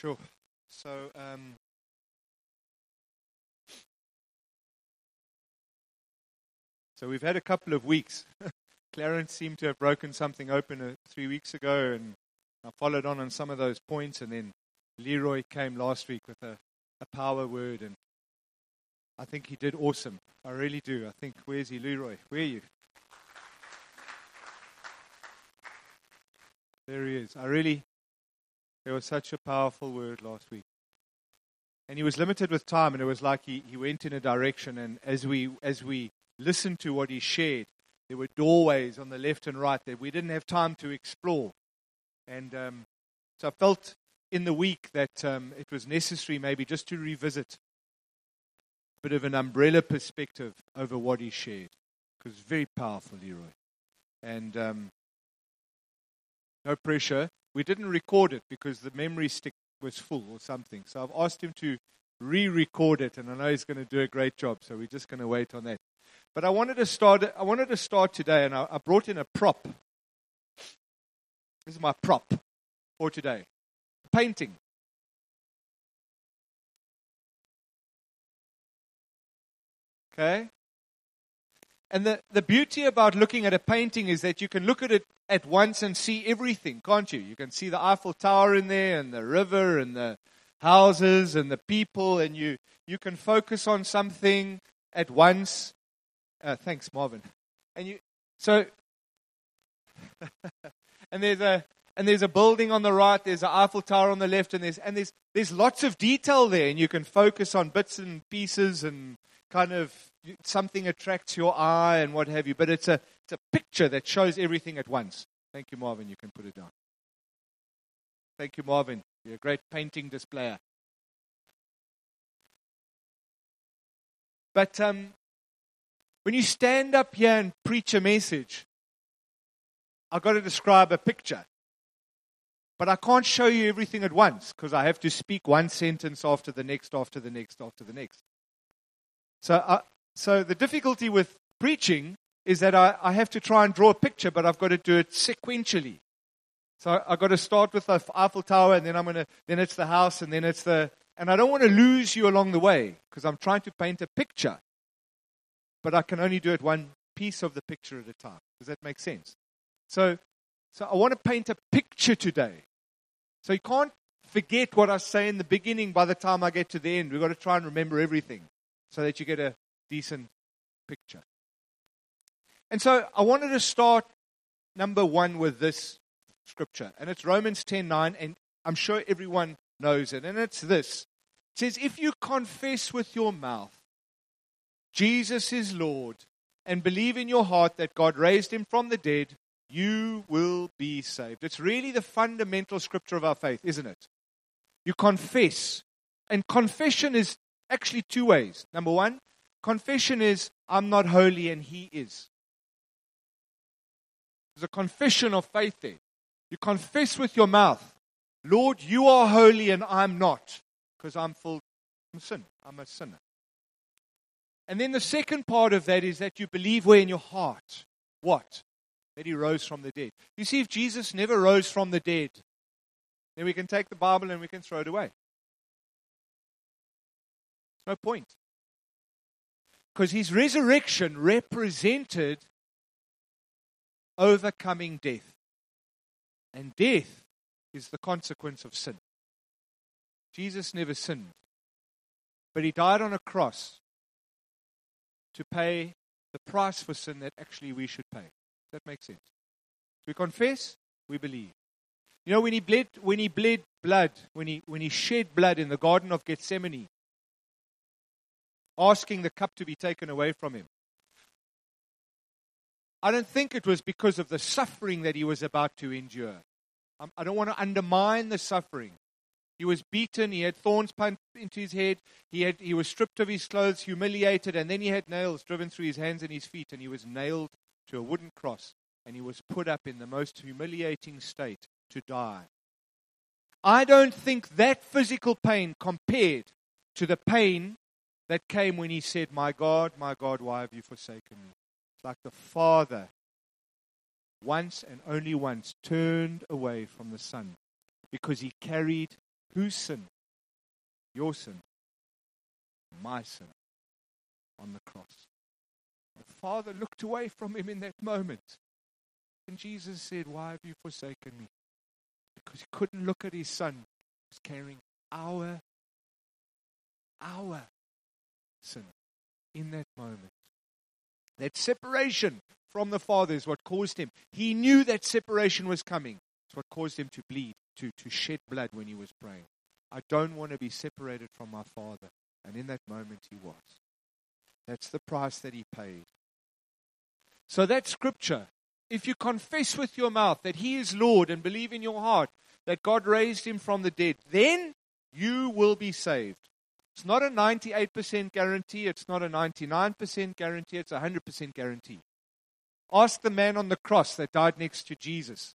Sure. So, um, so we've had a couple of weeks. Clarence seemed to have broken something open uh, three weeks ago, and I followed on on some of those points. And then Leroy came last week with a, a power word, and I think he did awesome. I really do. I think, where's he, Leroy? Where are you? There he is. I really, there was such a powerful word last week. And he was limited with time, and it was like he, he went in a direction. And as we, as we listened to what he shared, there were doorways on the left and right that we didn't have time to explore. And um, so I felt in the week that um, it was necessary maybe just to revisit a bit of an umbrella perspective over what he shared. Because very powerful, Leroy. And um, no pressure. We didn't record it because the memory stick was full or something. So I've asked him to re record it, and I know he's going to do a great job. So we're just going to wait on that. But I wanted to start. I wanted to start today, and I, I brought in a prop. This is my prop for today. Painting. Okay. And the, the beauty about looking at a painting is that you can look at it at once and see everything, can't you? You can see the Eiffel Tower in there, and the river, and the houses, and the people, and you, you can focus on something at once uh, thanks, Marvin. And you, so, and there's a and there's a building on the right. There's an Eiffel Tower on the left, and there's and there's there's lots of detail there, and you can focus on bits and pieces, and kind of something attracts your eye and what have you. But it's a it's a picture that shows everything at once. Thank you, Marvin. You can put it down. Thank you, Marvin. You're a great painting displayer. But um, when you stand up here and preach a message, I've got to describe a picture. But I can't show you everything at once because I have to speak one sentence after the next, after the next, after the next. So, I, uh, so the difficulty with preaching is that I, I have to try and draw a picture, but I've got to do it sequentially. So I've got to start with the Eiffel Tower, and then I'm to, then it's the house, and then it's the, and I don't want to lose you along the way because I'm trying to paint a picture but I can only do it one piece of the picture at a time. Does that make sense? So, so I want to paint a picture today. So you can't forget what I say in the beginning by the time I get to the end. We've got to try and remember everything so that you get a decent picture. And so I wanted to start number one with this scripture. And it's Romans 10 9, and I'm sure everyone knows it. And it's this it says, If you confess with your mouth Jesus is Lord, and believe in your heart that God raised him from the dead, you will be saved. It's really the fundamental scripture of our faith, isn't it? You confess. And confession is actually two ways. Number one, confession is, I'm not holy and he is. There's a confession of faith there. You confess with your mouth, Lord, you are holy and I'm not, because I'm full of sin. I'm a sinner. And then the second part of that is that you believe where in your heart. What? That he rose from the dead. You see, if Jesus never rose from the dead, then we can take the Bible and we can throw it away. There's no point. Because his resurrection represented overcoming death. And death is the consequence of sin. Jesus never sinned. But he died on a cross to pay the price for sin that actually we should pay. That makes sense. We confess, we believe. You know, when he bled, when he bled blood, when he, when he shed blood in the Garden of Gethsemane, asking the cup to be taken away from him, I don't think it was because of the suffering that he was about to endure. Um, I don't want to undermine the suffering. He was beaten. He had thorns punched into his head. He, had, he was stripped of his clothes, humiliated, and then he had nails driven through his hands and his feet, and he was nailed to a wooden cross, and he was put up in the most humiliating state to die. I don't think that physical pain compared to the pain that came when he said, My God, my God, why have you forsaken me? It's like the Father, once and only once, turned away from the Son because he carried Whose sin? Your sin. My sin on the cross. The Father looked away from him in that moment. And Jesus said, Why have you forsaken me? Because he couldn't look at his son who was carrying our, our in that moment. That separation from the Father is what caused him. He knew that separation was coming. It's what caused him to bleed, to, to shed blood when he was praying. I don't want to be separated from my Father. And in that moment, he was. That's the price that he paid. So that scripture, if you confess with your mouth that he is Lord and believe in your heart that God raised him from the dead, then you will be saved. It's not a 98% guarantee, it's not a 99% guarantee, it's a 100% guarantee. Ask the man on the cross that died next to Jesus.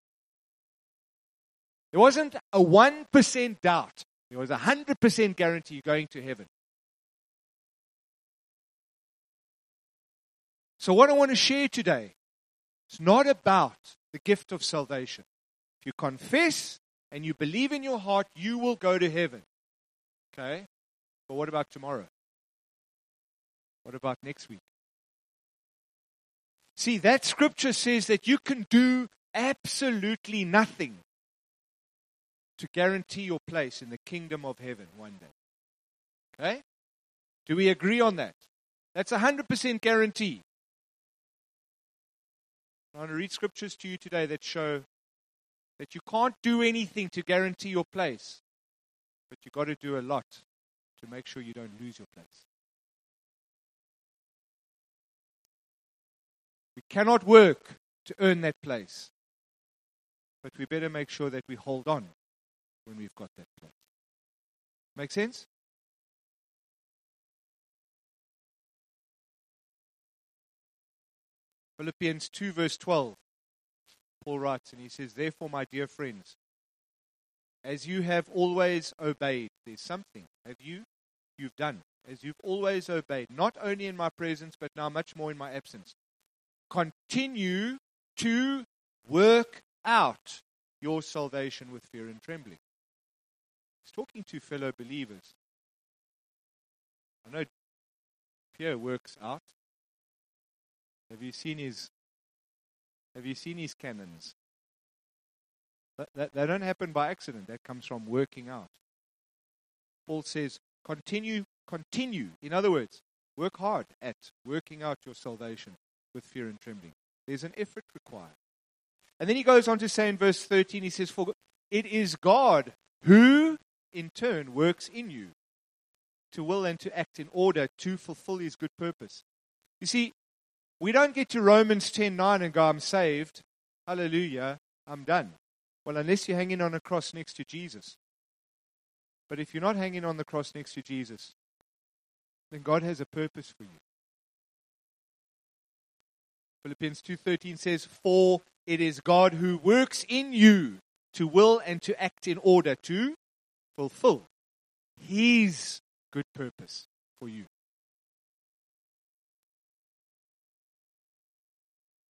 There wasn't a 1% doubt. There was a 100% guarantee you're going to heaven. So, what I want to share today is not about the gift of salvation. If you confess and you believe in your heart, you will go to heaven. Okay? But what about tomorrow? What about next week? See, that scripture says that you can do absolutely nothing to guarantee your place in the kingdom of heaven one day. Okay? Do we agree on that? That's a 100% guarantee. I want to read scriptures to you today that show that you can't do anything to guarantee your place, but you've got to do a lot to make sure you don't lose your place. We cannot work to earn that place, but we better make sure that we hold on when we've got that place. Make sense? Philippians 2, verse 12. Paul writes, and he says, Therefore, my dear friends, as you have always obeyed, there's something. Have you? You've done. As you've always obeyed, not only in my presence, but now much more in my absence. Continue to work out your salvation with fear and trembling. He's talking to fellow believers. I know Pierre works out. Have you seen his Have you seen his cannons? That, that, that don't happen by accident. That comes from working out. Paul says, continue, continue. In other words, work hard at working out your salvation with fear and trembling. There's an effort required. And then he goes on to say in verse 13, he says, For it is God who, in turn, works in you to will and to act in order to fulfill his good purpose. You see, we don't get to Romans 10 9 and go, I'm saved. Hallelujah. I'm done. Well, unless you're hanging on a cross next to Jesus. But if you're not hanging on the cross next to Jesus, then God has a purpose for you. Philippians 2:13 says, "For it is God who works in you to will and to act in order to fulfill his good purpose for you."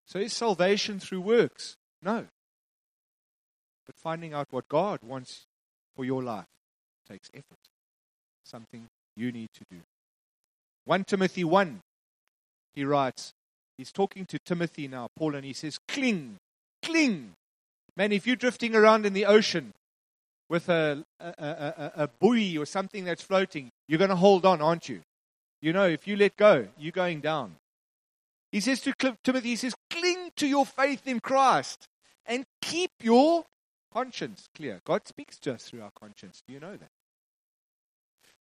So is salvation through works? No. But finding out what God wants for your life takes effort. Something you need to do. 1 Timothy 1, he writes, he's talking to Timothy now, Paul, and he says, Cling, cling. Man, if you're drifting around in the ocean with a, a, a, a buoy or something that's floating, you're going to hold on, aren't you? You know, if you let go, you're going down. He says to Timothy, he says, cling to your faith in Christ and keep your conscience clear. God speaks to us through our conscience. Do you know that?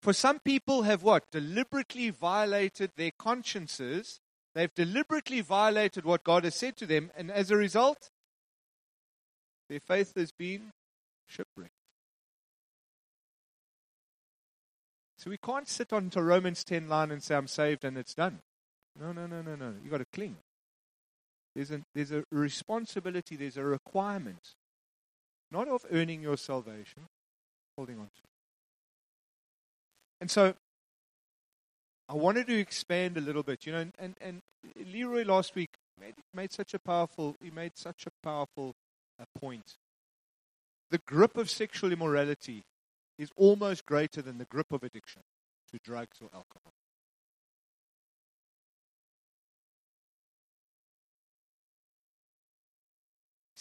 For some people have what? Deliberately violated their consciences. They've deliberately violated what God has said to them, and as a result, their faith has been shipwrecked. So we can't sit on to Romans 10 line and say, I'm saved and it's done. No, no, no, no, no. You've got to cling. There's a, there's a responsibility, there's a requirement, not of earning your salvation, holding on to. And so I wanted to expand a little bit, you know, and, and, and Leroy last week made, made such a powerful, he made such a powerful uh, point. The grip of sexual immorality is almost greater than the grip of addiction to drugs or alcohol.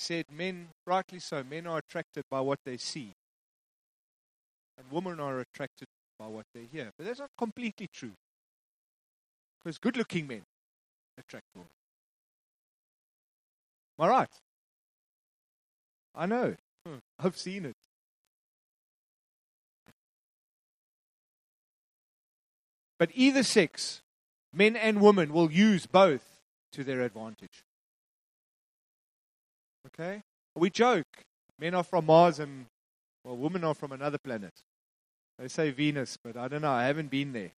Said men, rightly so, men are attracted by what they see, and women are attracted by what they hear. But that's not completely true. Because good looking men attract women. Am I right? I know. Hmm. I've seen it. But either sex, men and women, will use both to their advantage. Okay? We joke. Men are from Mars and, well, women are from another planet. They say Venus, but I don't know. I haven't been there.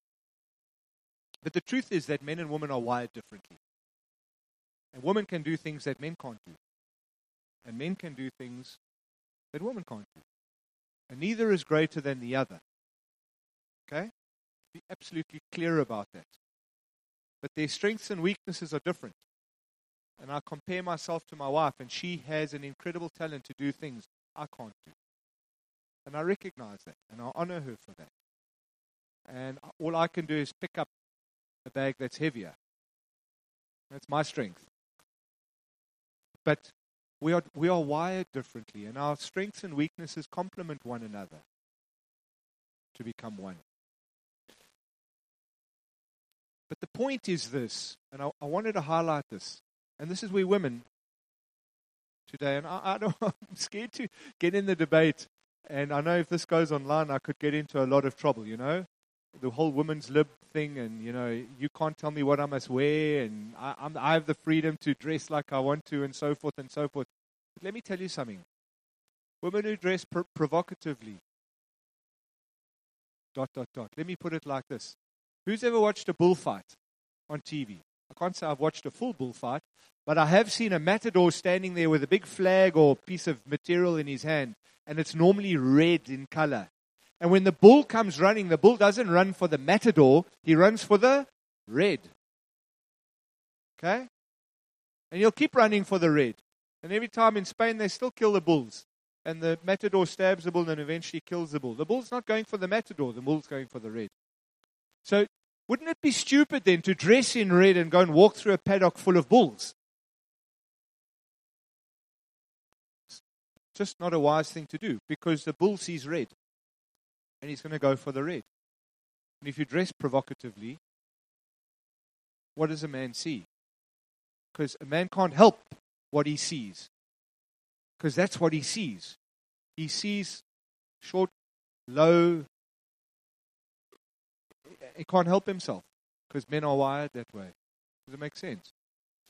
But the truth is that men and women are wired differently. And women can do things that men can't do. And men can do things that women can't do. And neither is greater than the other. Okay? Be absolutely clear about that. But their strengths and weaknesses are different. And I compare myself to my wife, and she has an incredible talent to do things I can't do. And I recognize that, and I honor her for that. And all I can do is pick up a bag that's heavier. That's my strength. But we are, we are wired differently, and our strengths and weaknesses complement one another to become one. But the point is this, and I, I wanted to highlight this, and this is where women today, and I, I don't, I'm scared to get in the debate, and I know if this goes online, I could get into a lot of trouble, you know? The whole women's lib thing, and, you know, you can't tell me what I must wear, and I, I'm, I have the freedom to dress like I want to, and so forth and so forth. But let me tell you something. Women who dress pr- provocatively, dot, dot, dot. Let me put it like this Who's ever watched a bullfight on TV? I can't say I've watched a full bullfight, but I have seen a matador standing there with a big flag or piece of material in his hand, and it's normally red in color. And when the bull comes running, the bull doesn't run for the matador, he runs for the red. Okay? And he'll keep running for the red. And every time in Spain, they still kill the bulls. And the matador stabs the bull and eventually kills the bull. The bull's not going for the matador, the bull's going for the red. So, wouldn't it be stupid then to dress in red and go and walk through a paddock full of bulls? It's just not a wise thing to do because the bull sees red and he's going to go for the red. And if you dress provocatively, what does a man see? Because a man can't help what he sees. Because that's what he sees. He sees short, low, he can't help himself because men are wired that way. Does it make sense?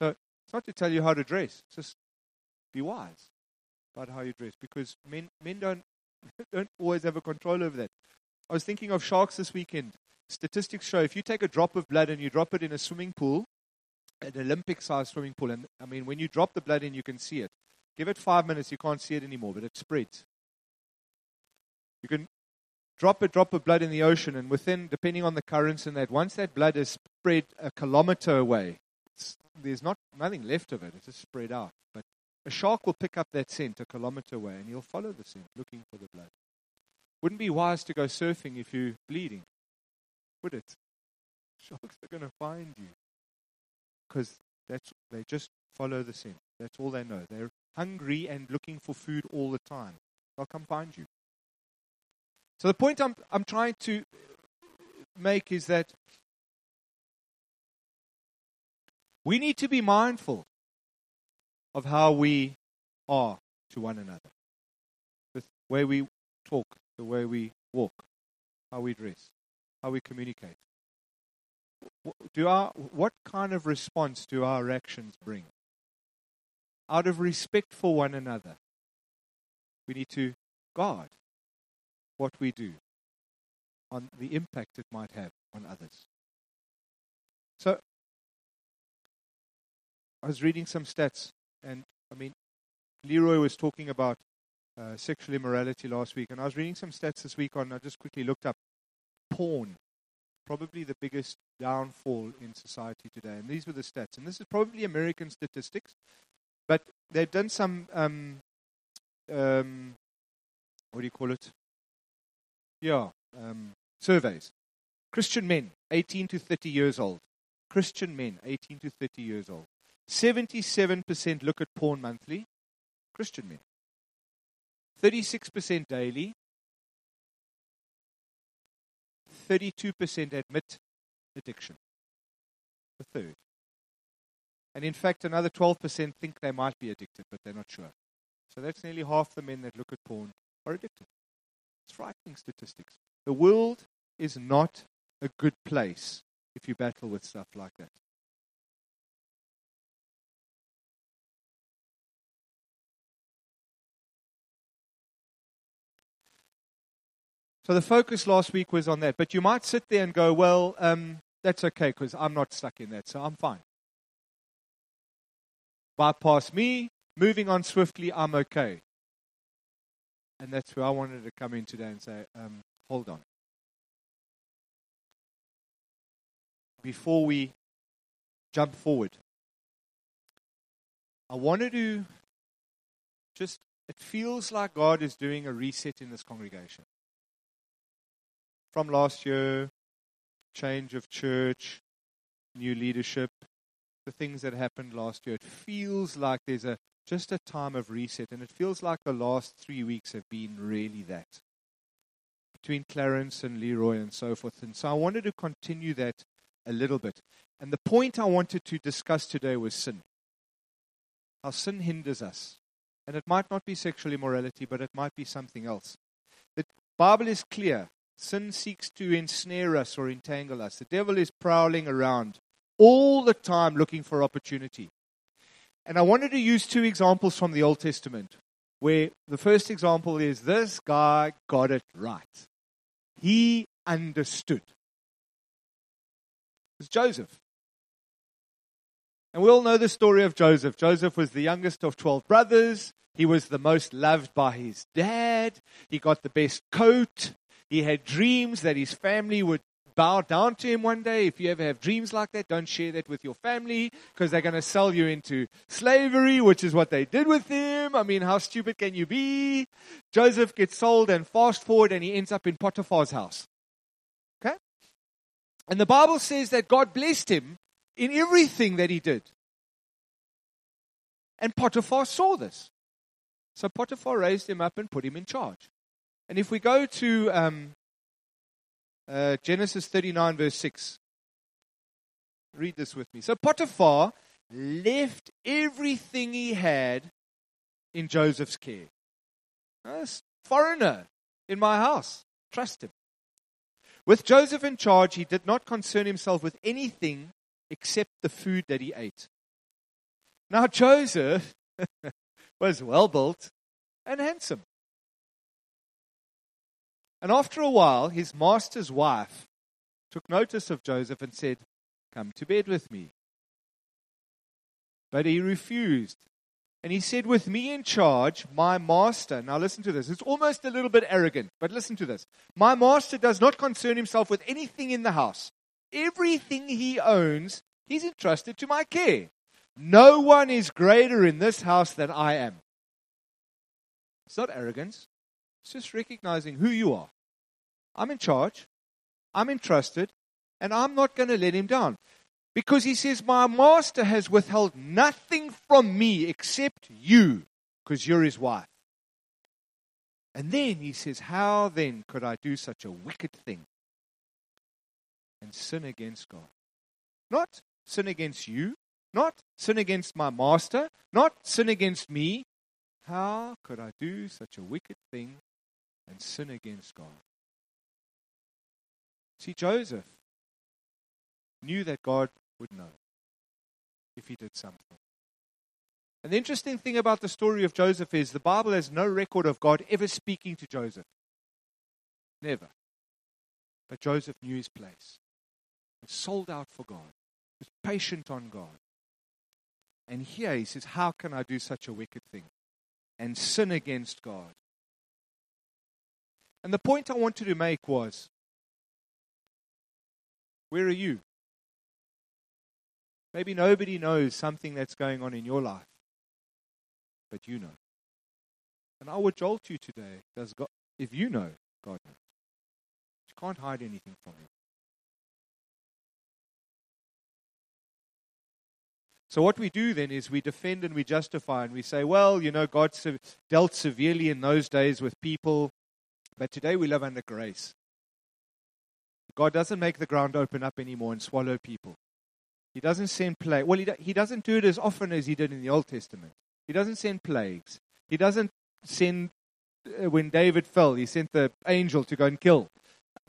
So it's not to tell you how to dress. It's just be wise about how you dress because men men don't don't always have a control over that. I was thinking of sharks this weekend. Statistics show if you take a drop of blood and you drop it in a swimming pool, an Olympic sized swimming pool, and I mean when you drop the blood in you can see it. Give it five minutes, you can't see it anymore, but it spreads. You can drop a drop of blood in the ocean, and within, depending on the currents and that, once that blood is spread a kilometer away, there's not nothing left of it. It's just spread out. But a shark will pick up that scent a kilometer away, and he'll follow the scent, looking for the blood. Wouldn't be wise to go surfing if you're bleeding, would it? Sharks are going to find you because that's they just follow the scent. That's all they know. They're hungry and looking for food all the time. They'll come find you. So the point I'm, I'm trying to make is that we need to be mindful of how we are to one another, the way we talk, the way we walk, how we dress, how we communicate. Do our, what kind of response do our actions bring? Out of respect for one another, we need to guard what we do on the impact it might have on others. So, I was reading some stats, and I mean, Leroy was talking about uh, sexual immorality last week, and I was reading some stats this week on. I just quickly looked up porn, probably the biggest downfall in society today, and these were the stats. And this is probably American statistics, but they've done some um, um, what do you call it? Yeah, um, surveys. Christian men, 18 to 30 years old. Christian men, 18 to 30 years old. 77% look at porn monthly. Christian men. 36% daily. 32% admit addiction. A third. And in fact, another 12% think they might be addicted, but they're not sure. So that's nearly half the men that look at porn are addicted. It's frightening statistics. The world is not a good place if you battle with stuff like that. So the focus last week was on that. But you might sit there and go, well, um, that's okay because I'm not stuck in that, so I'm fine. Bypass me, moving on swiftly, I'm okay. And that's where I wanted to come in today and say, um, hold on. Before we jump forward, I wanted to just, it feels like God is doing a reset in this congregation from last year, change of church, new leadership, the things that happened last year. It feels like there's a just a time of reset, and it feels like the last three weeks have been really that between Clarence and Leroy and so forth. And so I wanted to continue that a little bit. And the point I wanted to discuss today was sin. How sin hinders us. And it might not be sexual immorality, but it might be something else. The Bible is clear Sin seeks to ensnare us or entangle us. The devil is prowling around all the time looking for opportunity. And I wanted to use two examples from the Old Testament, where the first example is this guy got it right. He understood. It's Joseph. And we all know the story of Joseph. Joseph was the youngest of 12 brothers. He was the most loved by his dad. He got the best coat. He had dreams that his family would bow down to him one day. If you ever have dreams like that, don't share that with your family because they're going to sell you into slavery, which is what they did with him. I mean, how stupid can you be? Joseph gets sold and fast forward and he ends up in Potiphar's house. Okay? And the Bible says that God blessed him in everything that he did. And Potiphar saw this. So Potiphar raised him up and put him in charge. And if we go to um, uh, Genesis 39, verse 6, read this with me. So Potiphar left everything he had in Joseph's care. This foreigner in my house. Trust him. With Joseph in charge, he did not concern himself with anything except the food that he ate. Now, Joseph was well built and handsome. And after a while, his master's wife took notice of Joseph and said, Come to bed with me. But he refused. And he said, With me in charge, my master. Now listen to this. It's almost a little bit arrogant, but listen to this. My master does not concern himself with anything in the house. Everything he owns, he's entrusted to my care. No one is greater in this house than I am. It's not arrogance, it's just recognizing who you are. I'm in charge, I'm entrusted, and I'm not going to let him down. Because he says, My master has withheld nothing from me except you, because you're his wife. And then he says, How then could I do such a wicked thing and sin against God? Not sin against you, not sin against my master, not sin against me. How could I do such a wicked thing and sin against God? See, Joseph knew that God would know if he did something. And the interesting thing about the story of Joseph is the Bible has no record of God ever speaking to Joseph. Never. But Joseph knew his place. He sold out for God. He was patient on God. And here he says, How can I do such a wicked thing and sin against God? And the point I wanted to make was where are you? Maybe nobody knows something that's going on in your life, but you know. And I would jolt you today. Does God, if you know, God knows. You can't hide anything from him. So, what we do then is we defend and we justify and we say, well, you know, God dealt severely in those days with people, but today we live under grace. God doesn't make the ground open up anymore and swallow people. He doesn't send plague. Well, he, do, he doesn't do it as often as he did in the Old Testament. He doesn't send plagues. He doesn't send, uh, when David fell, he sent the angel to go and kill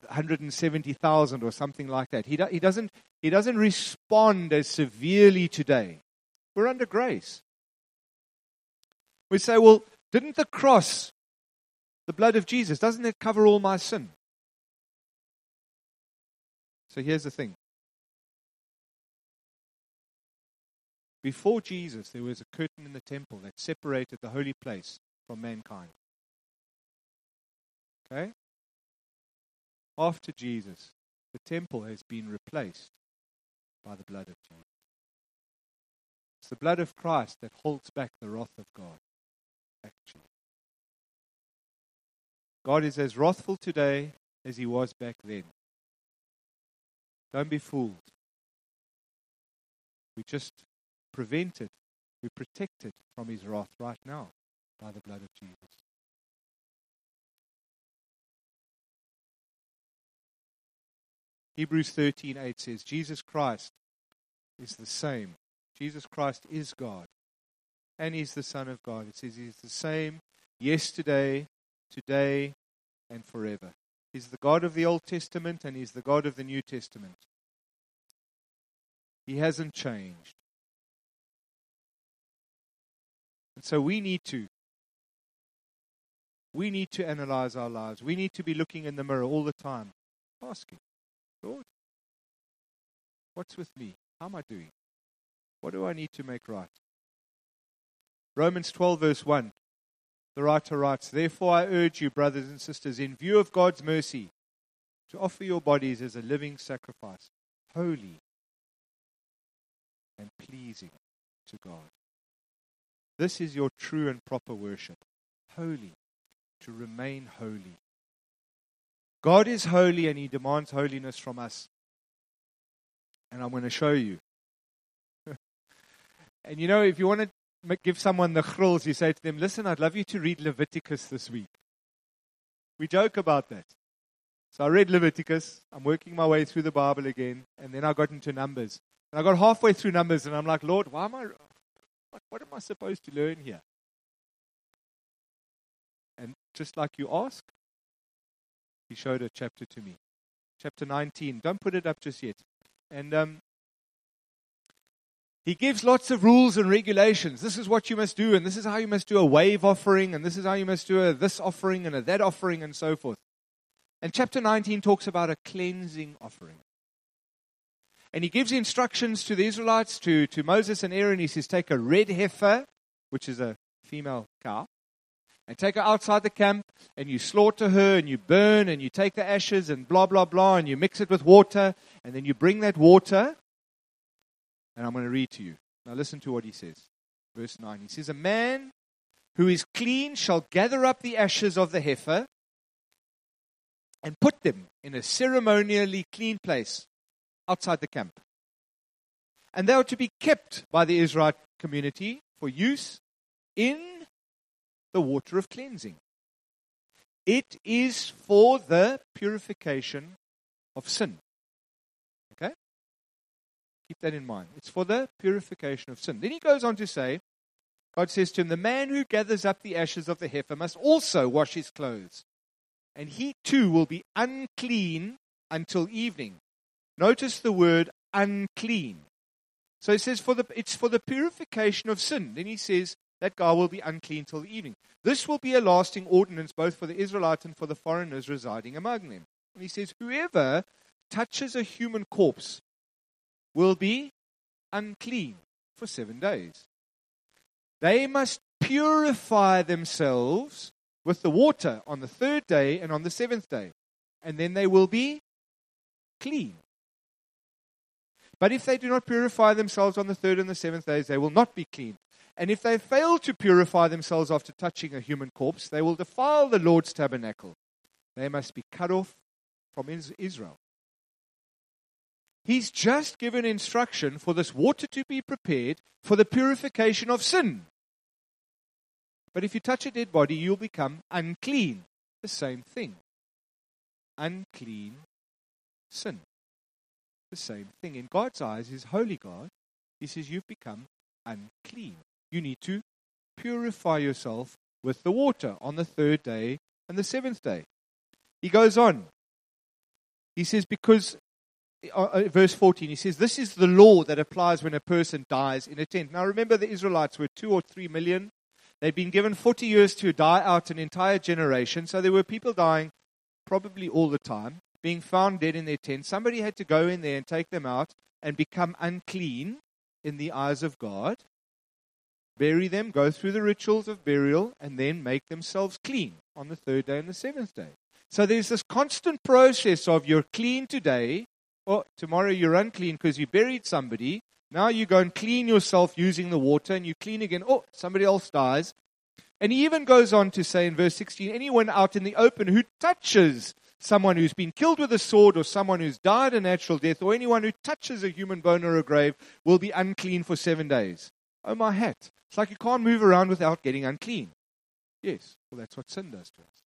170,000 or something like that. He, do, he, doesn't, he doesn't respond as severely today. We're under grace. We say, well, didn't the cross, the blood of Jesus, doesn't it cover all my sin? So here's the thing. Before Jesus, there was a curtain in the temple that separated the holy place from mankind. Okay? After Jesus, the temple has been replaced by the blood of Jesus. It's the blood of Christ that holds back the wrath of God, actually. God is as wrathful today as he was back then. Don't be fooled. We just prevent it, we protect it from his wrath right now by the blood of Jesus. Hebrews 13:8 says Jesus Christ is the same. Jesus Christ is God and he's the son of God. It says he's the same yesterday, today and forever. He's the God of the Old Testament and He's the God of the New Testament. He hasn't changed. And so we need to. We need to analyze our lives. We need to be looking in the mirror all the time, asking, Lord, what's with me? How am I doing? What do I need to make right? Romans 12, verse 1. The writer writes, Therefore I urge you, brothers and sisters, in view of God's mercy, to offer your bodies as a living sacrifice, holy and pleasing to God. This is your true and proper worship. Holy, to remain holy. God is holy and He demands holiness from us. And I'm going to show you. and you know, if you want to give someone the chrills, you say to them, Listen, I'd love you to read Leviticus this week. We joke about that. So I read Leviticus. I'm working my way through the Bible again. And then I got into Numbers. And I got halfway through Numbers and I'm like, Lord, why am I, what, am I supposed to learn here? And just like you ask, he showed a chapter to me. Chapter 19. Don't put it up just yet. And um, he gives lots of rules and regulations. This is what you must do, and this is how you must do a wave offering, and this is how you must do a this offering and a that offering, and so forth. And chapter 19 talks about a cleansing offering. And he gives instructions to the Israelites, to, to Moses and Aaron. He says, Take a red heifer, which is a female cow, and take her outside the camp, and you slaughter her, and you burn, and you take the ashes, and blah, blah, blah, and you mix it with water, and then you bring that water and I'm going to read to you. Now listen to what he says. Verse 9. He says, A man who is clean shall gather up the ashes of the heifer and put them in a ceremonially clean place outside the camp. And they are to be kept by the Israelite community for use in the water of cleansing. It is for the purification of sin. Keep that in mind. It's for the purification of sin. Then he goes on to say, God says to him, The man who gathers up the ashes of the heifer must also wash his clothes, and he too will be unclean until evening. Notice the word unclean. So he says for the, it's for the purification of sin. Then he says that guy will be unclean till the evening. This will be a lasting ordinance both for the Israelites and for the foreigners residing among them. And he says, Whoever touches a human corpse will be unclean for seven days. They must purify themselves with the water on the third day and on the seventh day, and then they will be clean. But if they do not purify themselves on the third and the seventh days, they will not be clean. And if they fail to purify themselves after touching a human corpse, they will defile the Lord's tabernacle. They must be cut off from Israel. He's just given instruction for this water to be prepared for the purification of sin. But if you touch a dead body, you'll become unclean. The same thing. Unclean sin. The same thing. In God's eyes, His holy God, He says, You've become unclean. You need to purify yourself with the water on the third day and the seventh day. He goes on. He says, Because Uh, uh, verse 14, he says, This is the law that applies when a person dies in a tent. Now remember, the Israelites were two or three million. They'd been given 40 years to die out an entire generation. So there were people dying probably all the time, being found dead in their tent. Somebody had to go in there and take them out and become unclean in the eyes of God, bury them, go through the rituals of burial, and then make themselves clean on the third day and the seventh day. So there's this constant process of you're clean today, oh, tomorrow you're unclean because you buried somebody. Now you go and clean yourself using the water and you clean again. Oh, somebody else dies. And he even goes on to say in verse 16 anyone out in the open who touches someone who's been killed with a sword or someone who's died a natural death or anyone who touches a human bone or a grave will be unclean for seven days. Oh, my hat. It's like you can't move around without getting unclean. Yes, well, that's what sin does to us.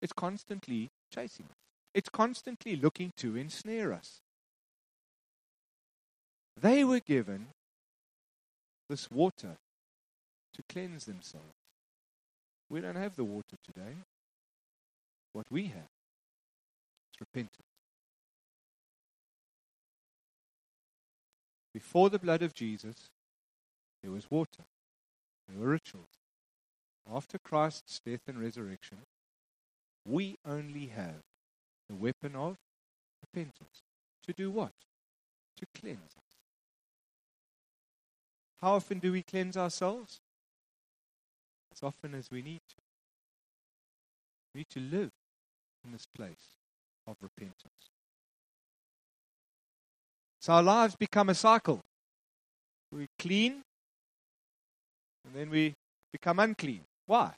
It's constantly chasing us. It's constantly looking to ensnare us. They were given this water to cleanse themselves. We don't have the water today. What we have is repentance. Before the blood of Jesus, there was water, there were rituals. After Christ's death and resurrection, we only have the weapon of repentance. To do what? To cleanse us. How often do we cleanse ourselves? As often as we need to. We need to live in this place of repentance. So our lives become a cycle. We clean, and then we become unclean. Why?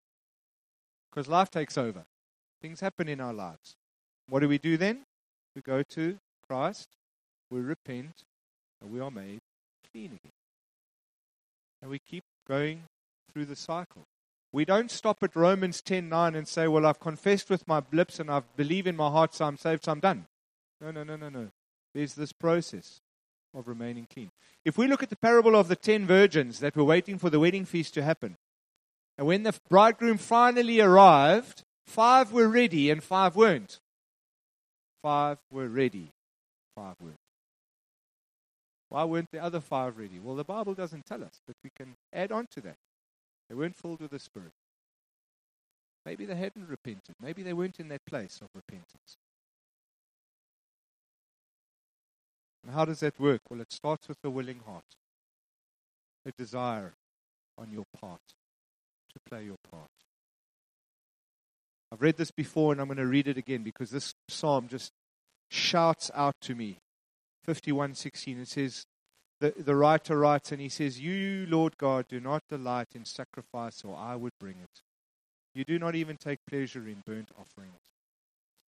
Because life takes over. Things happen in our lives. What do we do then? We go to Christ, we repent, and we are made clean again. And we keep going through the cycle. We don't stop at Romans 10:9 and say, "Well, I've confessed with my lips and I believe in my heart, so I'm saved, so I'm done." No, no, no, no, no. There's this process of remaining clean. If we look at the parable of the ten virgins that were waiting for the wedding feast to happen, and when the bridegroom finally arrived, five were ready and five weren't. Five were ready, five weren't. Why weren't the other five ready? Well, the Bible doesn't tell us, but we can add on to that. They weren't filled with the Spirit. Maybe they hadn't repented. Maybe they weren't in that place of repentance. And how does that work? Well, it starts with a willing heart, a desire on your part to play your part. I've read this before and I'm going to read it again because this psalm just shouts out to me. 51:16 it says the, the writer writes and he says you Lord God do not delight in sacrifice or I would bring it. You do not even take pleasure in burnt offerings.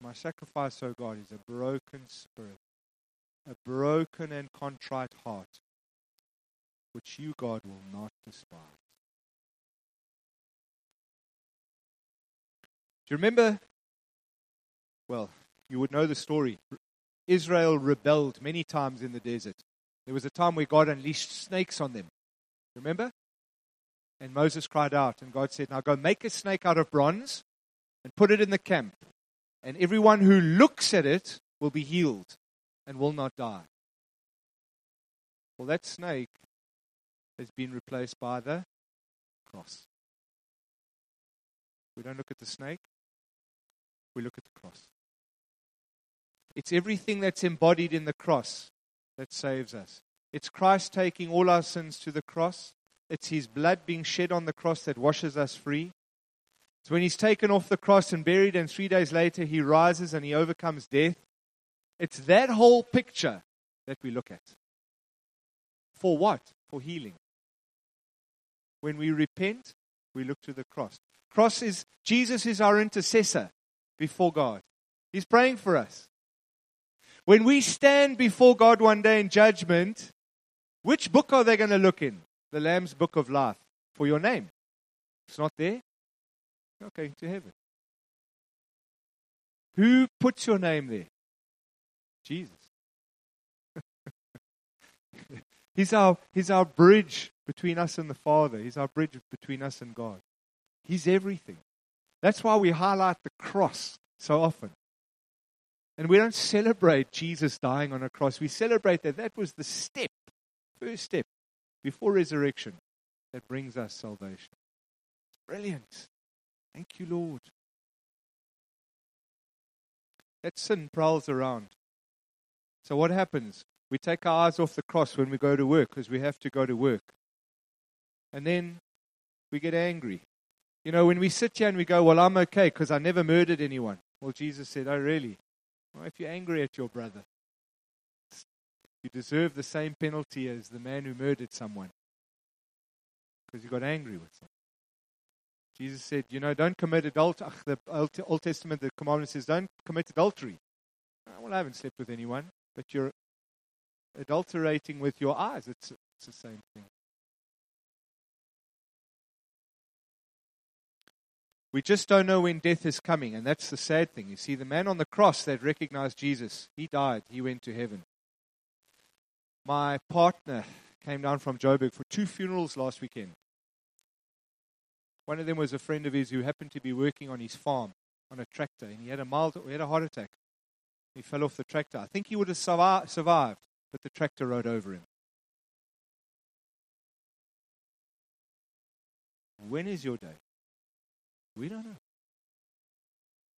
My sacrifice, O God, is a broken spirit, a broken and contrite heart, which you, God, will not despise. You remember? Well, you would know the story. Israel rebelled many times in the desert. There was a time where God unleashed snakes on them. Remember? And Moses cried out, and God said, Now go make a snake out of bronze and put it in the camp. And everyone who looks at it will be healed and will not die. Well, that snake has been replaced by the cross. We don't look at the snake, we look at the cross. It's everything that's embodied in the cross that saves us. It's Christ taking all our sins to the cross. It's His blood being shed on the cross that washes us free. It's when He's taken off the cross and buried, and three days later He rises and He overcomes death. It's that whole picture that we look at. For what? For healing. When we repent, we look to the cross. Cross is Jesus is our intercessor before God. He's praying for us. When we stand before God one day in judgment, which book are they going to look in? The Lamb's book of life for your name. It's not there. You're going to heaven. Who puts your name there? Jesus. he's, our, he's our bridge between us and the Father. He's our bridge between us and God. He's everything. That's why we highlight the cross so often. And we don't celebrate Jesus dying on a cross. We celebrate that that was the step, first step, before resurrection, that brings us salvation. Brilliant. Thank you, Lord. That sin prowls around. So, what happens? We take our eyes off the cross when we go to work because we have to go to work. And then we get angry. You know, when we sit here and we go, Well, I'm okay because I never murdered anyone. Well, Jesus said, Oh, really? Well, if you're angry at your brother, you deserve the same penalty as the man who murdered someone because you got angry with him. Jesus said, You know, don't commit adultery. The Old Testament, the commandment says, Don't commit adultery. Ah, well, I haven't slept with anyone, but you're adulterating with your eyes. It's, it's the same thing. We just don't know when death is coming, and that's the sad thing. You see, the man on the cross that recognized Jesus, he died, he went to heaven. My partner came down from Joburg for two funerals last weekend. One of them was a friend of his who happened to be working on his farm on a tractor, and he had a mild, he had a heart attack. He fell off the tractor. I think he would have survived, but the tractor rode over him. When is your day? We don't know.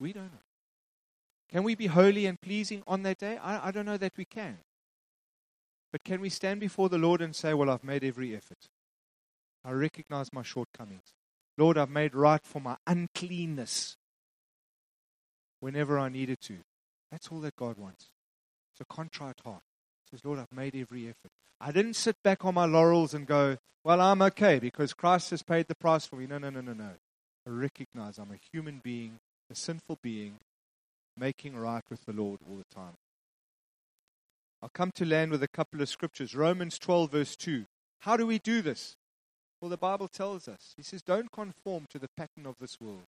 We don't know. Can we be holy and pleasing on that day? I, I don't know that we can. But can we stand before the Lord and say, Well, I've made every effort. I recognize my shortcomings. Lord, I've made right for my uncleanness whenever I needed to. That's all that God wants. It's a contrite heart. It says, Lord, I've made every effort. I didn't sit back on my laurels and go, Well, I'm okay because Christ has paid the price for me. No, no, no, no, no. I recognize I'm a human being, a sinful being, making right with the Lord all the time. I'll come to land with a couple of scriptures. Romans 12, verse 2. How do we do this? Well, the Bible tells us. He says, Don't conform to the pattern of this world,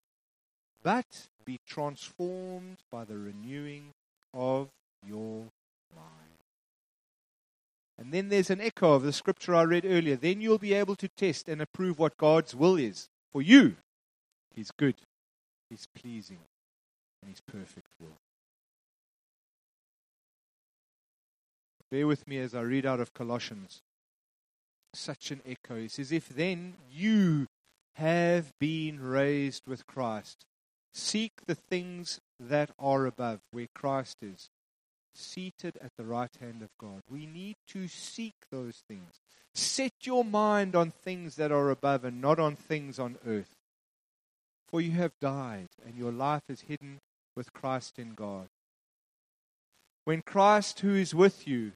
but be transformed by the renewing of your mind. And then there's an echo of the scripture I read earlier. Then you'll be able to test and approve what God's will is for you He's good, He's pleasing, and His perfect will. Bear with me as I read out of Colossians. Such an echo. He says, If then you have been raised with Christ, seek the things that are above, where Christ is, seated at the right hand of God. We need to seek those things. Set your mind on things that are above and not on things on earth. For you have died, and your life is hidden with Christ in God. When Christ, who is with you,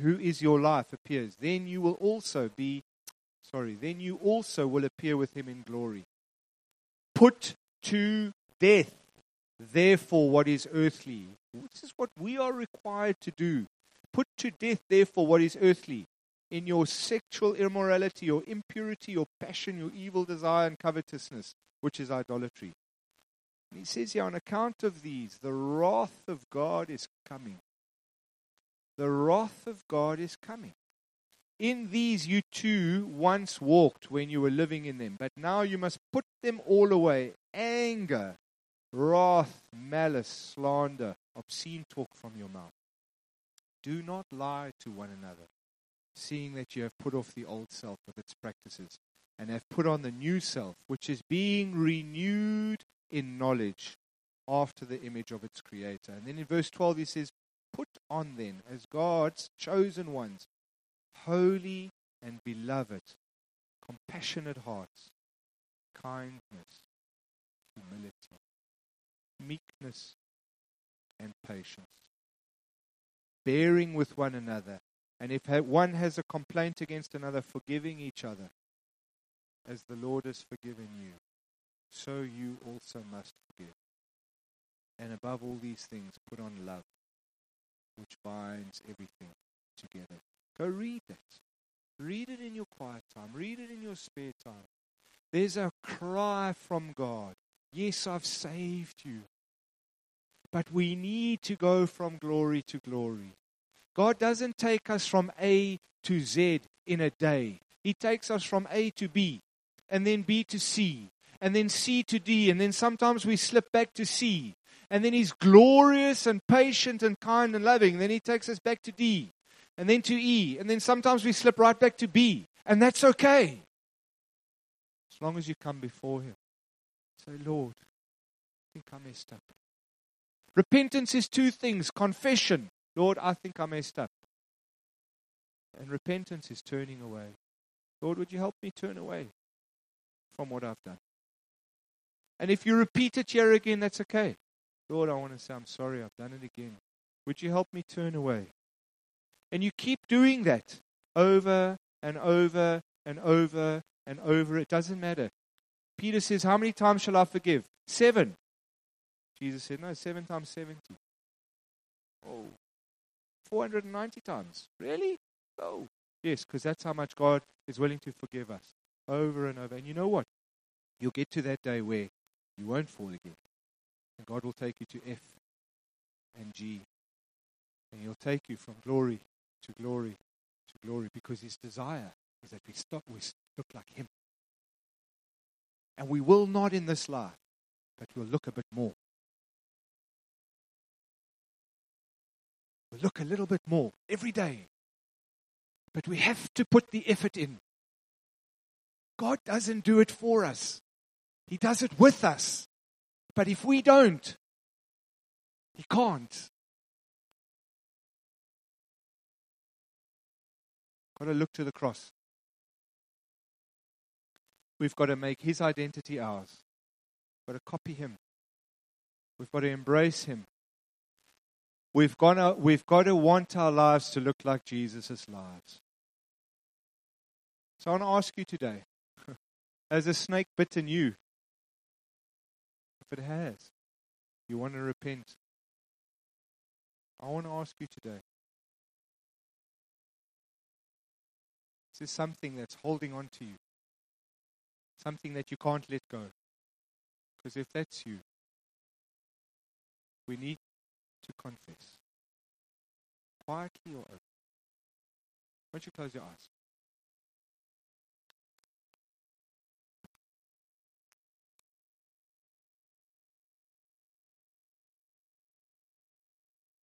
who is your life, appears, then you will also be, sorry, then you also will appear with him in glory. Put to death, therefore, what is earthly. This is what we are required to do. Put to death, therefore, what is earthly in your sexual immorality, your impurity, your passion, your evil desire, and covetousness, which is idolatry. And he says here, on account of these, the wrath of God is coming. The wrath of God is coming. In these you too once walked when you were living in them, but now you must put them all away anger, wrath, malice, slander, obscene talk from your mouth. Do not lie to one another seeing that you have put off the old self with its practices and have put on the new self, which is being renewed in knowledge after the image of its creator. And then in verse 12 he says, Put on then as God's chosen ones, holy and beloved, compassionate hearts, kindness, humility, meekness, and patience, bearing with one another and if one has a complaint against another, forgiving each other, as the Lord has forgiven you, so you also must forgive. And above all these things, put on love, which binds everything together. Go read that. Read it in your quiet time. Read it in your spare time. There's a cry from God. Yes, I've saved you. But we need to go from glory to glory. God doesn't take us from A to Z in a day. He takes us from A to B, and then B to C, and then C to D, and then sometimes we slip back to C. And then He's glorious and patient and kind and loving. And then He takes us back to D, and then to E, and then sometimes we slip right back to B. And that's okay. As long as you come before Him. Say, Lord, I think I messed up. Repentance is two things confession. Lord, I think I messed up. And repentance is turning away. Lord, would you help me turn away from what I've done? And if you repeat it here again, that's okay. Lord, I want to say, I'm sorry, I've done it again. Would you help me turn away? And you keep doing that over and over and over and over. It doesn't matter. Peter says, How many times shall I forgive? Seven. Jesus said, No, seven times 70. Oh, 490 times. Really? Oh, yes, because that's how much God is willing to forgive us over and over. And you know what? You'll get to that day where you won't fall again. And God will take you to F and G. And He'll take you from glory to glory to glory because His desire is that we stop, we look like Him. And we will not in this life, but we'll look a bit more. Look a little bit more every day. But we have to put the effort in. God doesn't do it for us, He does it with us. But if we don't, He can't. Got to look to the cross. We've got to make His identity ours. We've got to copy Him. We've got to embrace Him. We've got, to, we've got to want our lives to look like Jesus' lives. So I want to ask you today has a snake bitten you? If it has, you want to repent. I want to ask you today is there something that's holding on to you? Something that you can't let go? Because if that's you, we need to confess. Quietly or. Why don't you close your eyes?